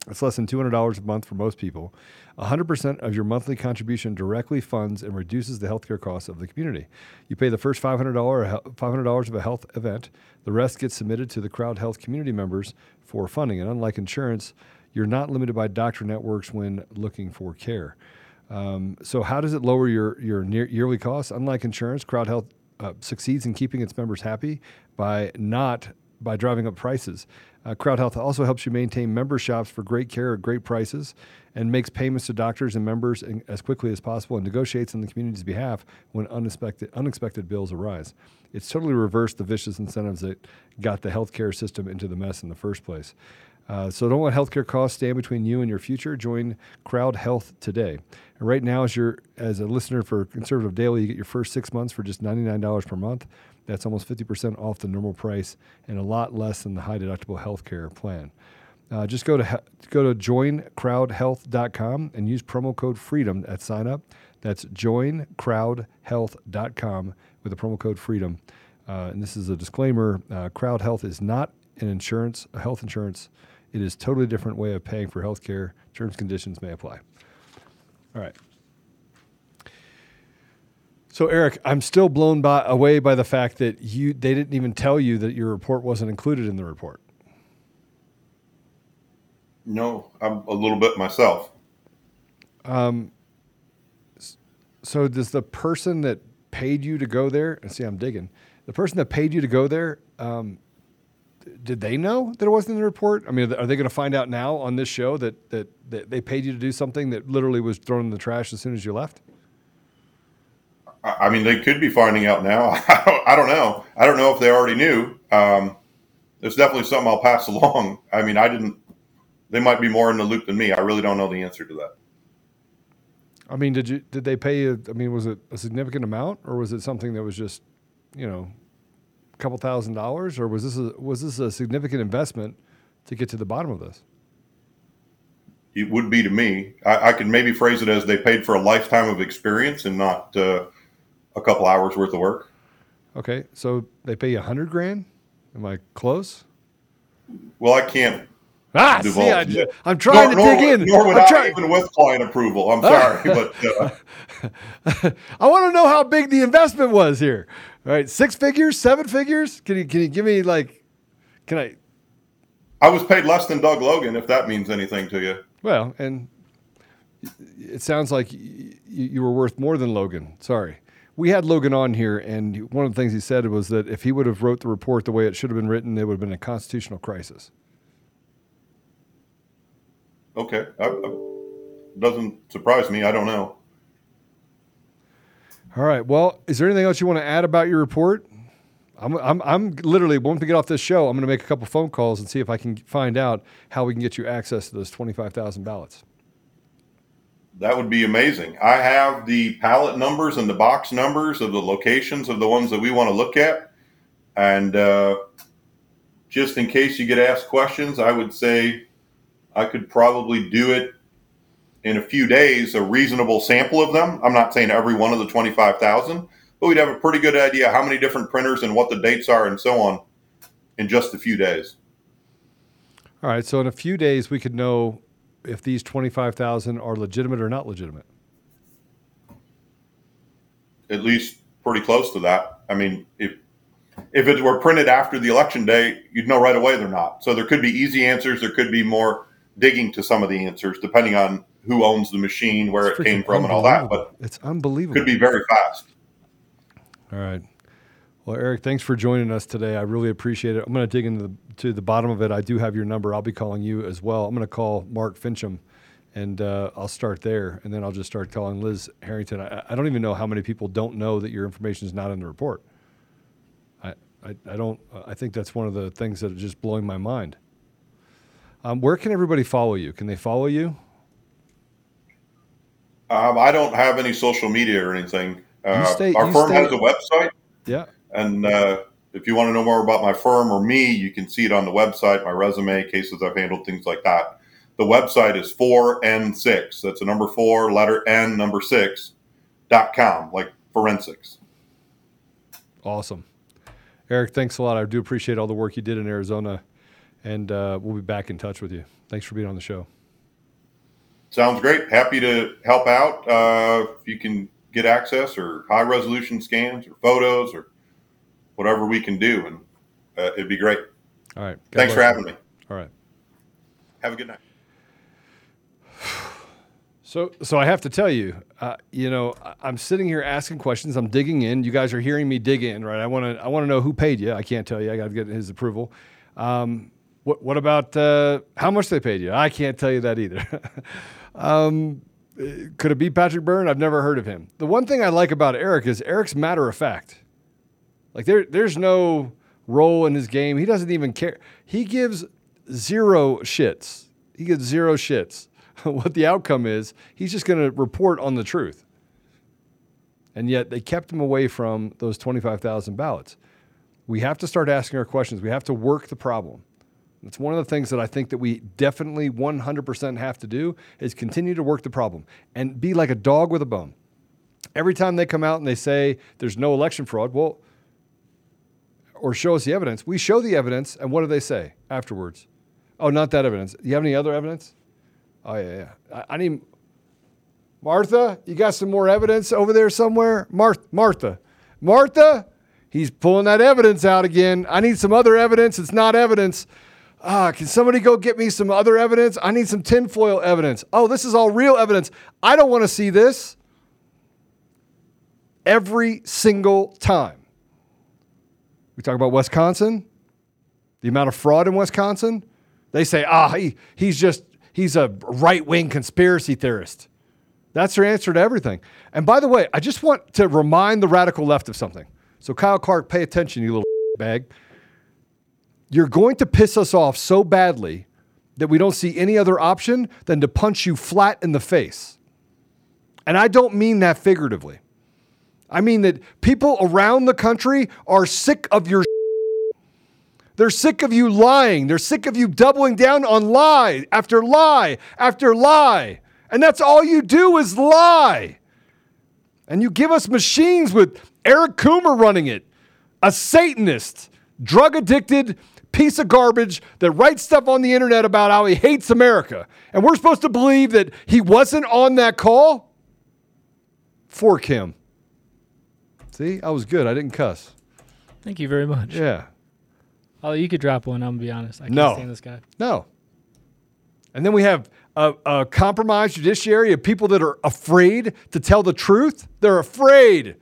A: It's less than $200 a month for most people. 100% of your monthly contribution directly funds and reduces the healthcare costs of the community. You pay the first $500, a $500 of a health event. The rest gets submitted to the Crowd Health community members for funding. And unlike insurance, you're not limited by doctor networks when looking for care. Um, so, how does it lower your, your near yearly costs? Unlike insurance, Crowd Health uh, succeeds in keeping its members happy by not by driving up prices. Uh, Crowd Health also helps you maintain member shops for great care at great prices and makes payments to doctors and members in, as quickly as possible and negotiates on the community's behalf when unexpected, unexpected bills arise. It's totally reversed the vicious incentives that got the healthcare system into the mess in the first place. Uh, so don't let healthcare costs stand between you and your future. Join Crowd Health today. And right now, as your as a listener for Conservative Daily, you get your first six months for just ninety nine dollars per month. That's almost fifty percent off the normal price and a lot less than the high deductible healthcare plan. Uh, just go to go to joincrowdhealth.com and use promo code freedom at sign up. That's joincrowdhealth.com with the promo code freedom. Uh, and this is a disclaimer: uh, Crowd Health is not an insurance, a health insurance. It is a totally different way of paying for health care. Terms conditions may apply. All right. So Erich, I'm still blown by, away by the fact that you they didn't even tell you that your report wasn't included in the report.
F: No, I'm a little bit myself.
A: Um, so does the person that paid you to go there? And see, I'm digging. The person that paid you to go there, um, did they know that it wasn't in the report? I mean, are they going to find out now on this show that, that that they paid you to do something that literally was thrown in the trash as soon as you left?
F: I I mean, they could be finding out now. I don't, I don't know. I don't know if they already knew. Um, there's definitely something I'll pass along. I mean, I didn't. They might be more in the loop than me. I really don't know the answer to that.
A: I mean, did you did they pay you? I mean, was it a significant amount, or was it something that was just, you know, a couple thousand dollars, or was this a, was this a significant investment to get to the bottom of this?
F: It would be to me. I, I could maybe phrase it as they paid for a lifetime of experience and not uh, a couple hours worth of work.
A: Okay, so they pay you a hundred grand. Am I close?
F: Well, I can't.
A: Ah,
F: divulge.
A: see, I, I'm trying
F: Nor-
A: to dig
F: nor-
A: in.
F: Nor I,
A: try-
F: even with client approval. I'm sorry, but uh,
A: I want to know how big the investment was here. All right, six figures, seven figures. Can you can you give me like? Can I?
F: I was paid less than Doug Logan, if that means anything to you.
A: Well, and it sounds like y- you, you were worth more than Logan. Sorry. We had Logan on here, and one of the things he said was that if he would have wrote the report the way it should have been written, it would have been a constitutional crisis.
F: Okay, I, I, doesn't surprise me. I don't know.
A: All right. Well, is there anything else you want to add about your report? I'm, I'm, I'm literally, once we get off this show, I'm going to make a couple phone calls and see if I can find out how we can get you access to those 25,000 ballots.
F: That would be amazing. I have the pallet numbers and the box numbers of the locations of the ones that we want to look at. And uh, just in case you get asked questions, I would say I could probably do it in a few days, a reasonable sample of them. I'm not saying every one of the 25,000, but we'd have a pretty good idea how many different printers and what the dates are and so on in just a few days.
A: All right. So in a few days, we could know if these 25,000 are legitimate or not legitimate.
F: at least pretty close to that. I mean, if if it were printed after the election day, you'd know right away they're not. So there could be easy answers. There could be more digging to some of the answers, depending on who owns the machine, where
A: It's
F: it came from, and all that. But
A: It's unbelievable.
F: could be very fast.
A: All right. Well, Erich, thanks for joining us today. I really appreciate it. I'm going to dig into the, to the bottom of it. I do have your number. I'll be calling you as well. I'm going to call Mark Finchem, and uh, I'll start there, and then I'll just start calling Liz Harrington. I, I don't even know how many people don't know that your information is not in the report. I, I, I don't. I think that's one of the things that are just blowing my mind. Um, where can everybody follow you? Can they follow you?
F: Um, I don't have any social media or anything. Uh,
A: stay-
F: our firm
A: stay-
F: has a website,
A: Yeah.
F: And uh, if you want to know more about my firm or me, you can see it on the website. My resume, cases I've handled, things like that. The website is 4n6. That's a number four, letter N, number six, dot com, like forensics.
A: Awesome. Erich, thanks a lot. I do appreciate all the work you did in Arizona, and uh, we'll be back in touch with you. Thanks for being on the show.
F: Sounds great. Happy to help out. Uh, if you can get access or high resolution scans or photos or whatever we can do, and uh, it'd be great.
A: All right. God
F: Thanks for having
A: you.
F: me.
A: All right.
F: Have a good night.
A: So, so I have to tell you, uh, you know, I'm sitting here asking questions. I'm digging in. You guys are hearing me dig in, right? I want to, I want to know who paid you. I can't tell you. I got to get his approval. Um, what, what about uh, how much they paid you? I can't tell you that either. um, uh, could it be Patrick Byrne? I've never heard of him. The one thing I like about Erich is Erich's matter of fact. Like there, there's no role in his game. He doesn't even care. He gives zero shits. He gives zero shits. what the outcome is, he's just going to report on the truth. And yet they kept him away from those 25,000 ballots. We have to start asking our questions. We have to work the problem. It's one of the things that I think that we definitely 100% have to do is continue to work the problem and be like a dog with a bone. Every time they come out and they say there's no election fraud, well, or show us the evidence, we show the evidence, and what do they say afterwards? Oh, not that evidence. You have any other evidence? Oh yeah, yeah. I, I need Martha. You got some more evidence over there somewhere? Martha, Martha, Martha. He's pulling that evidence out again. I need some other evidence. It's not evidence. Ah, can somebody go get me some other evidence? I need some tinfoil evidence. Oh, this is all real evidence. I don't want to see this. Every single time. We talk about Wisconsin, the amount of fraud in Wisconsin. They say, ah, he, he's just, he's a right wing conspiracy theorist. That's their answer to everything. And by the way, I just want to remind the radical left of something. So, Kyle Clark, pay attention, you little bag. You're going to piss us off so badly that we don't see any other option than to punch you flat in the face. And I don't mean that figuratively. I mean that people around the country are sick of your. They're sick of you lying. They're sick of you doubling down on lie after lie after lie. And that's all you do is lie. And you give us machines with Eric Coomer running it, a Satanist drug addicted piece of garbage that writes stuff on the internet about how he hates America. And we're supposed to believe that he wasn't on that call? Fork him. See, I was good. I didn't cuss.
I: Thank you very much.
A: Yeah.
I: Oh, you could drop one. I'm gonna be honest. I can't
A: No.
I: stand this guy.
A: No. And then we have a, a compromised judiciary of people that are afraid to tell the truth. They're afraid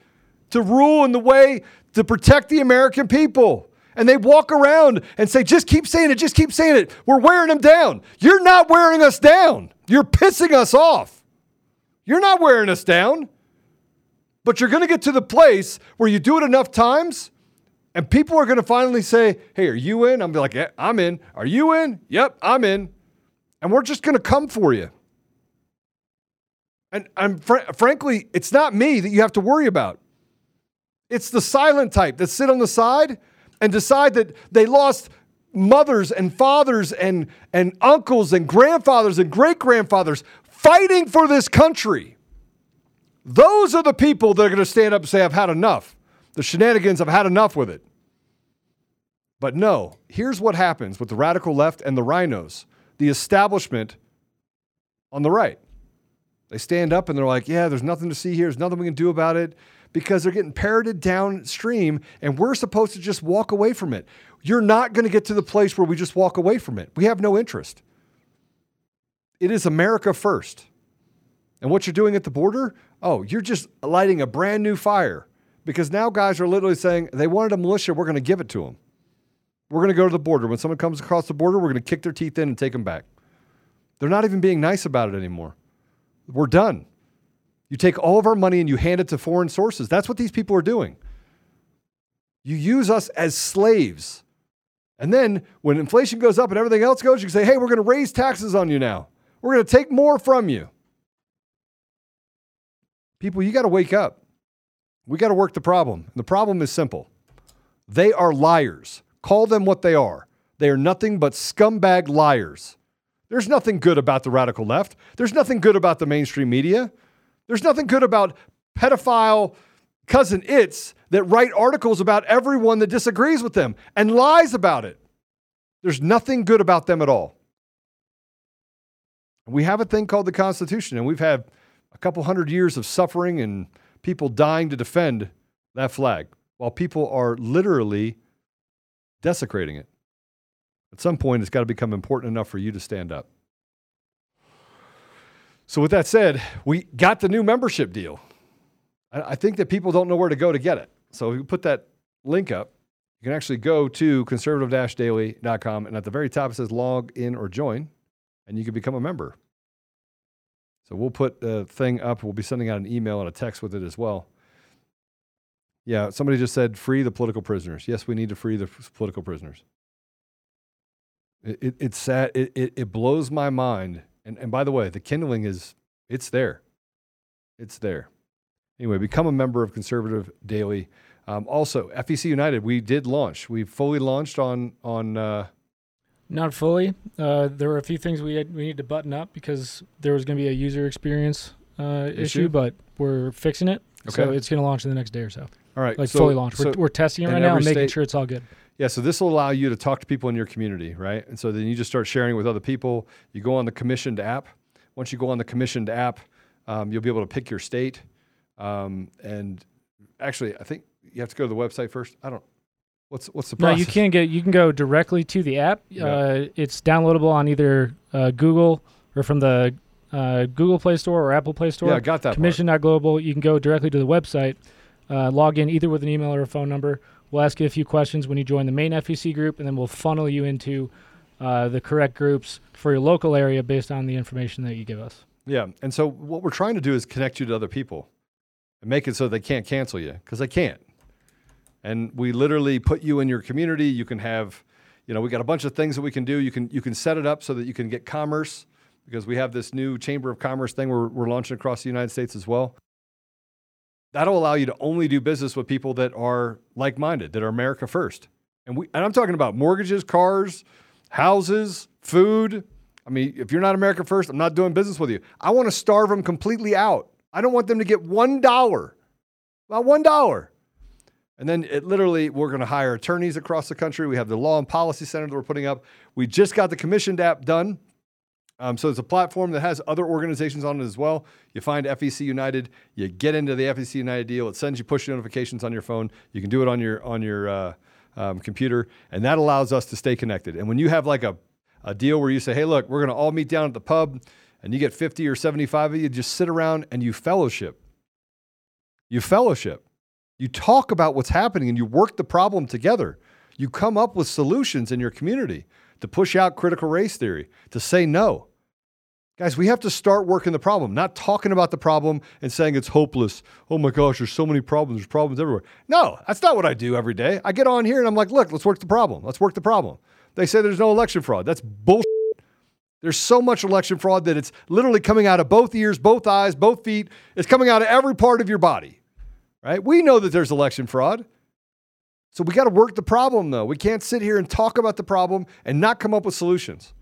A: to rule in the way to protect the American people. And they walk around and say, just keep saying it, just keep saying it. We're wearing them down. You're not wearing us down. You're pissing us off. You're not wearing us down. But you're going to get to the place where you do it enough times and people are going to finally say, Hey, are you in? I'm like, yeah, I'm in. Are you in? Yep, I'm in. And we're just going to come for you. And, and fr- frankly, it's not me that you have to worry about. It's the silent type that sit on the side and decide that they lost mothers and fathers and, and uncles and grandfathers and great grandfathers fighting for this country. Those are the people that are going to stand up and say, I've had enough. The shenanigans, I've had enough with it. But no, here's what happens with the radical left and the RINOs the establishment on the right. They stand up and they're like, yeah, there's nothing to see here. There's nothing we can do about it because they're getting parroted downstream and we're supposed to just walk away from it. You're not going to get to the place where we just walk away from it. We have no interest. It is America first. And what you're doing at the border, oh, you're just lighting a brand new fire because now guys are literally saying they wanted a militia, we're going to give it to them. We're going to go to the border. When someone comes across the border, we're going to kick their teeth in and take them back. They're not even being nice about it anymore. We're done. You take all of our money and you hand it to foreign sources. That's what these people are doing. You use us as slaves. And then when inflation goes up and everything else goes, you can say, hey, we're going to raise taxes on you now. We're going to take more from you. People, you got to wake up. We got to work the problem. The problem is simple they are liars. Call them what they are. They are nothing but scumbag liars. There's nothing good about the radical left. There's nothing good about the mainstream media. There's nothing good about pedophile cousin its that write articles about everyone that disagrees with them and lies about it. There's nothing good about them at all. We have a thing called the Constitution, and we've had a couple hundred years of suffering and people dying to defend that flag while people are literally desecrating it. At some point, it's got to become important enough for you to stand up. So, with that said, we got the new membership deal. I think that people don't know where to go to get it. So, if you put that link up, you can actually go to conservative daily.com, and at the very top it says log in or join, and you can become a member. So, we'll put the thing up. We'll be sending out an email and a text with it as well. Yeah, somebody just said free the political prisoners. Yes, we need to free the political prisoners. It, it, it's sad. It, it, it blows my mind. And, and by the way, the kindling is, it's there. It's there. Anyway, become a member of Conservative Daily. Um, also, FEC United, we did launch. We fully launched on, on uh,
I: Not fully. Uh, there were a few things we had, we need to button up because there was going to be a user experience uh, issue,
A: Issue?
I: but we're fixing it. So
A: Okay.
I: it's going to launch in the next day or so.
A: All right,
I: like
A: so-
I: fully launched. We're,
A: so
I: we're testing it right now and making
A: state-
I: sure it's all good.
A: Yeah, so this will allow you to talk to people in your community, right? And so then you just start sharing with other people. You go on the commissioned app. Once you go on the commissioned app, um, you'll be able to pick your state. Um, and actually, I think you have to go to the website first. I don't. What's what's the
I: No, you can get you can go directly to the app.
A: Yeah.
I: Uh, it's downloadable on either uh, Google or from the uh, Google Play Store or Apple Play Store.
A: Yeah, I got that.
I: Commission.global. You can go directly to the website, uh, log in either with an email or a phone number. We'll ask you a few questions when you join the main FEC group, and then we'll funnel you into uh, the correct groups for your local area based on the information that you give us.
A: Yeah. And so what we're trying to do is connect you to other people and make it so they can't cancel you because they can't. And we literally put you in your community. You can have, you know, we got a bunch of things that we can do. You can you can set it up so that you can get commerce because we have this new Chamber of Commerce thing we're, we're launching across the United States as well. That'll allow you to only do business with people that are like-minded, that are America first. And we and I'm talking about mortgages, cars, houses, food. I mean, if you're not America first, I'm not doing business with you. I want to starve them completely out. I don't want them to get one dollar. Not one dollar. And then it literally, we're going to hire attorneys across the country. We have the Law and Policy Center that we're putting up. We just got the commissioned app done. Um, so it's a platform that has other organizations on it as well. You find FEC United, you get into the FEC United deal. It sends you push notifications on your phone. You can do it on your on your uh, um, computer, and that allows us to stay connected. And when you have like a a deal where you say, "Hey, look, we're going to all meet down at the pub," and you get 50 or 75 of you, just sit around and you fellowship. You fellowship. You talk about what's happening and you work the problem together. You come up with solutions in your community to push out critical race theory, to say no. Guys, we have to start working the problem, not talking about the problem and saying it's hopeless. Oh my gosh, there's so many problems. There's problems everywhere. No, that's not what I do every day. I get on here and I'm like, look, let's work the problem. Let's work the problem. They say there's no election fraud. That's bullshit. There's so much election fraud that it's literally coming out of both ears, both eyes, both feet. It's coming out of every part of your body, right? We know that there's election fraud. So we got to work the problem, though. We can't sit here and talk about the problem and not come up with solutions.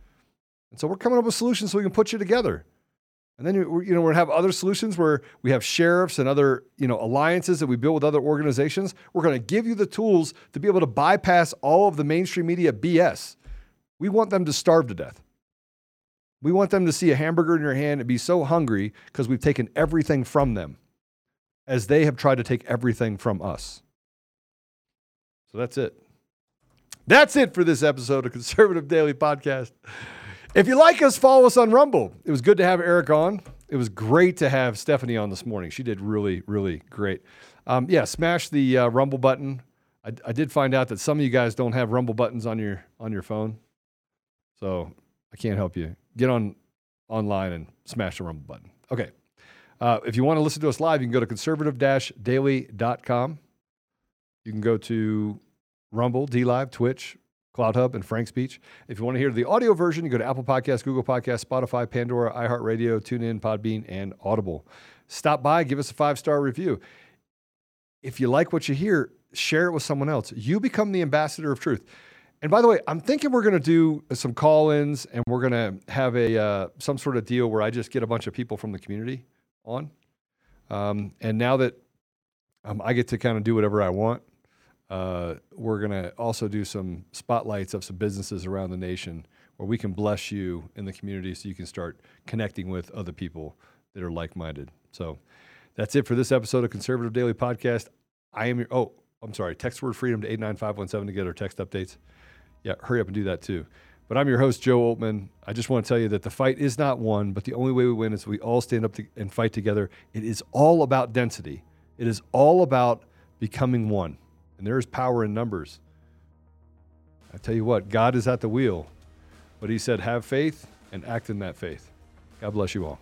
A: And so we're coming up with solutions so we can put you together. And then you know we're going to have other solutions where we have sheriffs and other you know alliances that we build with other organizations. We're going to give you the tools to be able to bypass all of the mainstream media BS. We want them to starve to death. We want them to see a hamburger in your hand and be so hungry because we've taken everything from them, as they have tried to take everything from us. So that's it. That's it for this episode of Conservative Daily Podcast. If you like us, follow us on Rumble. It was good to have Erich on. It was great to have Stephanie on this morning. She did really, really great. Um, yeah, smash the uh, Rumble button. I, I did find out that some of you guys don't have Rumble buttons on your on your phone, so I can't help you. Get on online and smash the Rumble button. Okay. Uh, if you want to listen to us live, you can go to conservative-daily.com. You can go to Rumble, D Live, Twitch, CloutHub, and Frank Speech. If you want to hear the audio version, you go to Apple Podcasts, Google Podcasts, Spotify, Pandora, iHeartRadio, TuneIn, Podbean, and Audible. Stop by, give us a five star review. If you like what you hear, share it with someone else. You become the ambassador of truth. And by the way, I'm thinking we're going to do some call-ins, and we're going to have a uh, some sort of deal where I just get a bunch of people from the community on. Um, and now that um, I get to kind of do whatever I want, uh, we're going to also do some spotlights of some businesses around the nation where we can bless you in the community so you can start connecting with other people that are like-minded. So that's it for this episode of Conservative Daily Podcast. I am your, oh, I'm sorry, text word freedom to 89517 to get our text updates. Yeah, hurry up and do that too. But I'm your host, Joe Oltmann. I just want to tell you that the fight is not won, but the only way we win is we all stand up to, and fight together. It is all about density, it is all about becoming one. And there is power in numbers. I tell you what, God is at the wheel, but He said, have faith and act in that faith. God bless you all.